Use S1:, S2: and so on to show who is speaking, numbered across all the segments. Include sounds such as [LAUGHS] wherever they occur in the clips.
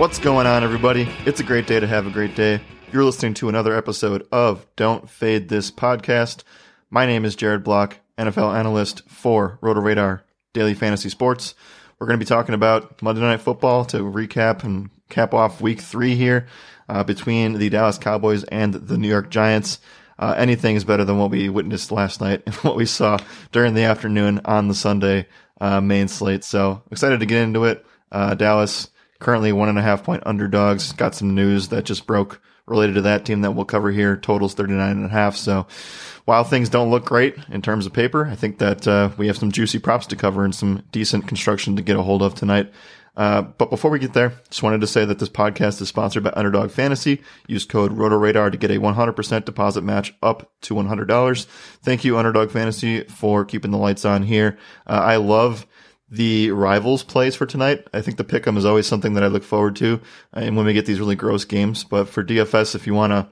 S1: What's going on, everybody? It's a great day to have a great day. You're listening to another episode of Don't Fade This podcast. My name is Jared Block, NFL analyst for Roto Radar Daily Fantasy Sports. We're going to be talking about Monday Night Football to recap and cap off week three here uh, between the Dallas Cowboys and the New York Giants. Uh, anything is better than what we witnessed last night and [LAUGHS] what we saw during the afternoon on the Sunday uh, main slate. So excited to get into it. Uh, Dallas currently one and a half point underdogs. Got some news that just broke related to that team that we'll cover here. Totals 39 and a half. So while things don't look great in terms of paper, I think that uh, we have some juicy props to cover and some decent construction to get a hold of tonight. Uh, but before we get there, just wanted to say that this podcast is sponsored by Underdog Fantasy. Use code RotoRadar to get a 100% deposit match up to $100. Thank you, Underdog Fantasy, for keeping the lights on here. Uh, I love the rivals plays for tonight. I think the pick'em is always something that I look forward to, uh, and when we get these really gross games. But for DFS, if you want to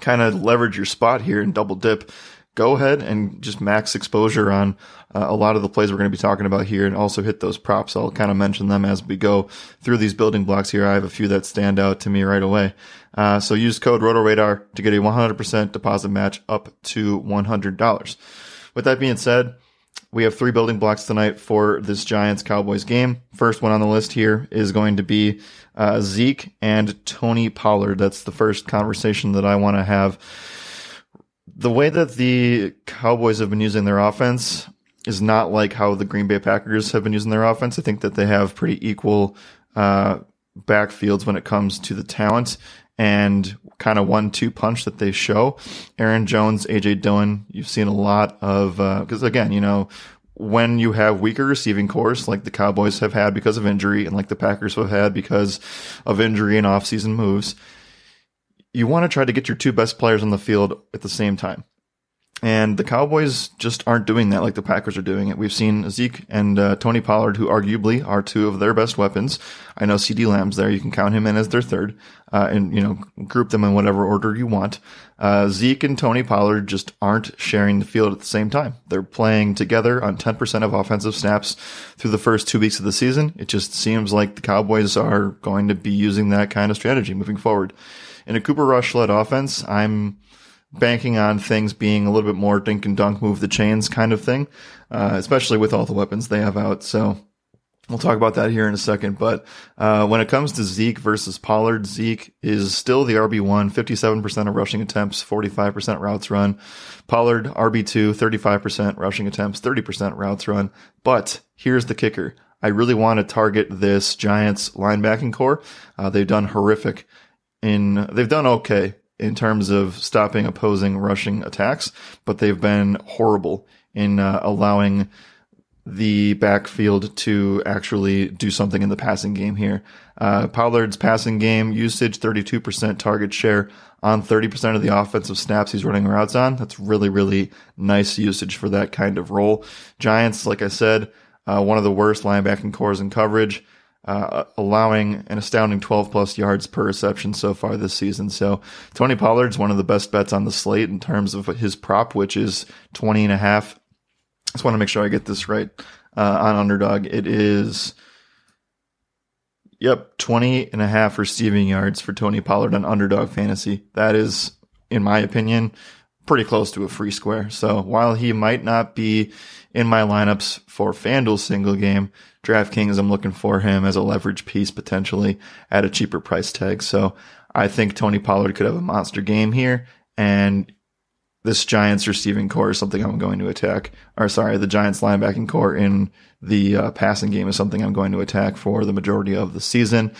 S1: kind of leverage your spot here and double dip, go ahead and just max exposure on uh, a lot of the plays we're going to be talking about here and also hit those props. I'll kind of mention them as we go through these building blocks here. I have a few that stand out to me right away. Uh, so use code RotoRadar to get a 100% deposit match up to $100. With that being said, we have three building blocks tonight for this Giants Cowboys game. First one on the list here is going to be uh, Zeke and Tony Pollard. That's the first conversation that I want to have. The way that the Cowboys have been using their offense is not like how the Green Bay Packers have been using their offense. I think that they have pretty equal uh, backfields when it comes to the talent and kind of one two punch that they show. Aaron Jones, AJ Dillon, you've seen a lot of, because uh, again, you know, when you have weaker receiving corps like the Cowboys have had because of injury and like the Packers have had because of injury and offseason moves, you want to try to get your two best players on the field at the same time. And the Cowboys just aren't doing that like the Packers are doing it. We've seen Zeke and uh, Tony Pollard, who arguably are two of their best weapons. I know CeeDee Lamb's there. You can count him in as their third, uh, and you know group them in whatever order you want. Uh, Zeke and Tony Pollard just aren't sharing the field at the same time. They're playing together on 10% of offensive snaps through the first two weeks of the season. It just seems like the Cowboys are going to be using that kind of strategy moving forward. In a Cooper Rush led offense, I'm banking on things being a little bit more dink and dunk, move the chains kind of thing, uh, especially with all the weapons they have out. So we'll talk about that here in a second. But uh, when it comes to Zeke versus Pollard, Zeke is still the RB1, 57% of rushing attempts, 45% routes run. Pollard, RB2, 35% rushing attempts, 30% routes run. But here's the kicker. I really want to target this Giants linebacking corps. Uh, they've done horrific in, they've done okay in terms of stopping opposing rushing attacks, but they've been horrible in uh, allowing the backfield to actually do something in the passing game here. Uh, Pollard's passing game usage, 32% target share on 30% of the offensive snaps he's running routes on. That's really, really nice usage for that kind of role. Giants, like I said, uh, one of the worst linebacking corps in coverage uh, allowing an astounding 12 plus yards per reception so far this season. So Tony Pollard's one of the best bets on the slate in terms of his prop, which is 20 and a half. I just want to make sure I get this right uh, on underdog. It is, yep, 20 and a half receiving yards for Tony Pollard on underdog fantasy. That is, in my opinion, pretty close to a free square. So while he might not be in my lineups for FanDuel single game, DraftKings, I'm looking for him as a leverage piece potentially at a cheaper price tag. So I think Tony Pollard could have a monster game here. And this Giants receiving corps is something I'm going to attack. Or sorry, the Giants linebacking corps in the uh, passing game is something I'm going to attack for the majority of the season.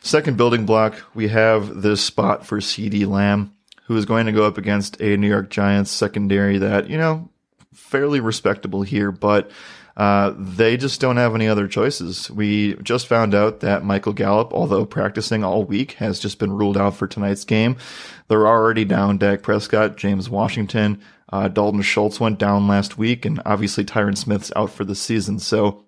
S1: Second building block, we have this spot for CeeDee Lamb who is going to go up against a New York Giants secondary that, you know, fairly respectable here, but uh, they just don't have any other choices. We just found out that Michael Gallup, although practicing all week, has just been ruled out for tonight's game. They're already down Dak Prescott, James Washington, uh, Dalton Schultz went down last week, and obviously Tyron Smith's out for the season. So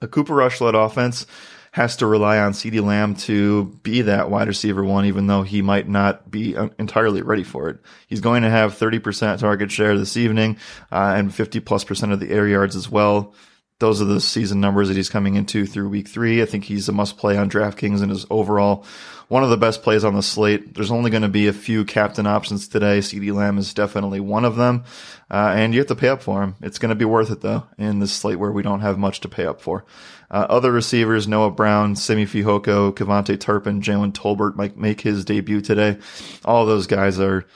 S1: a Cooper Rush led offense has to rely on CeeDee Lamb to be that wide receiver one, even though he might not be uh, entirely ready for it. He's going to have 30% target share this evening uh, and 50 plus percent of the air yards as well. Those are the season numbers that he's coming into through week three. I think he's a must play on DraftKings and is overall one of the best plays on the slate. There's only going to be a few captain options today. CeeDee Lamb is definitely one of them. Uh, and you have to pay up for him. It's going to be worth it though in this slate where we don't have much to pay up for. Uh, other receivers, Noah Brown, Simi Fehoko, KaVontae Turpin, Jalen Tolbert might make his debut today. All those guys are,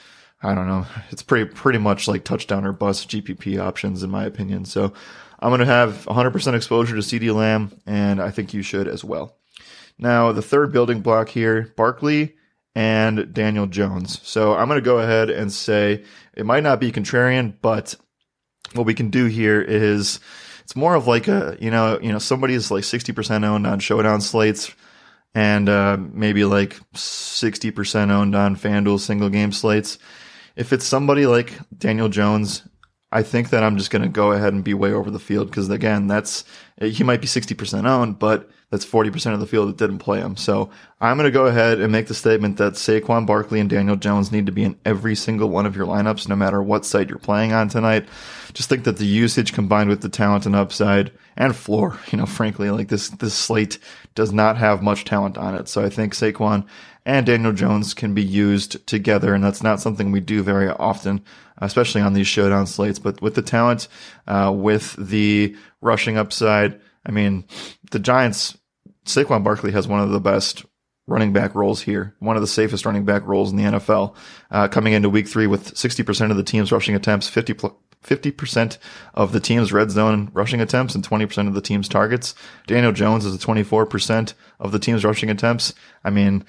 S1: I don't know. [LAUGHS] It's pretty, pretty much like touchdown or bust GPP options in my opinion. So I'm going to have 100% exposure to CeeDee Lamb, and I think you should as well. Now, the third building block here, Barkley and Daniel Jones. So I'm going to go ahead and say it might not be contrarian, but what we can do here is it's more of like a, you know, you know, somebody's like 60% owned on showdown slates and uh, maybe like 60% owned on FanDuel single game slates. If it's somebody like Daniel Jones, I think that I'm just going to go ahead and be way over the field because again, that's he might be 60% owned, but that's 40% of the field that didn't play him. So I'm going to go ahead and make the statement that Saquon Barkley and Daniel Jones need to be in every single one of your lineups, no matter what site you're playing on tonight. Just think that the usage combined with the talent and upside and floor, [LAUGHS] you know, frankly, like this, this slate does not have much talent on it. So I think Saquon and Daniel Jones can be used together, and that's not something we do very often, especially on these showdown slates. But with the talent, uh, with the rushing upside, I mean, the Giants, Saquon Barkley has one of the best running back roles here, one of the safest running back roles in the NFL, uh, coming into week three with 60% of the team's rushing attempts, 50 50% of the team's red zone rushing attempts and 20% of the team's targets. Daniel Jones is at 24% of the team's rushing attempts. I mean,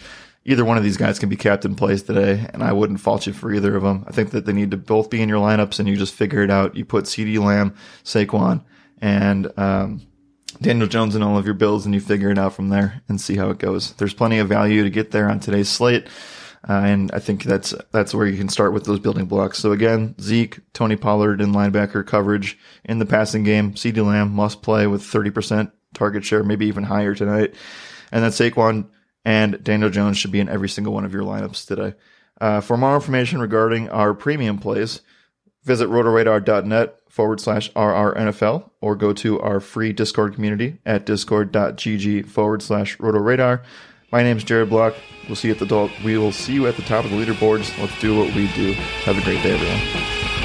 S1: either one of these guys can be captain plays today, and I wouldn't fault you for either of them. I think that they need to both be in your lineups, and you just figure it out. You put CeeDee Lamb, Saquon, and um, Daniel Jones and all of your builds, and you figure it out from there and see how it goes. There's plenty of value to get there on today's slate. Uh, and I think that's that's where you can start with those building blocks. So again, Zeke, Tony Pollard in linebacker coverage in the passing game. CeeDee Lamb must play with 30% target share, maybe even higher tonight. And then Saquon and Daniel Jones should be in every single one of your lineups today. Uh, for more information regarding our premium plays, visit rotoradar.net forward slash RRNFL or go to our free Discord community at discord.gg forward slash rotoradar. My name is Jared Block. We'll see you at the we will see you at the top of the leaderboards. Let's do what we do. Have a great day, everyone.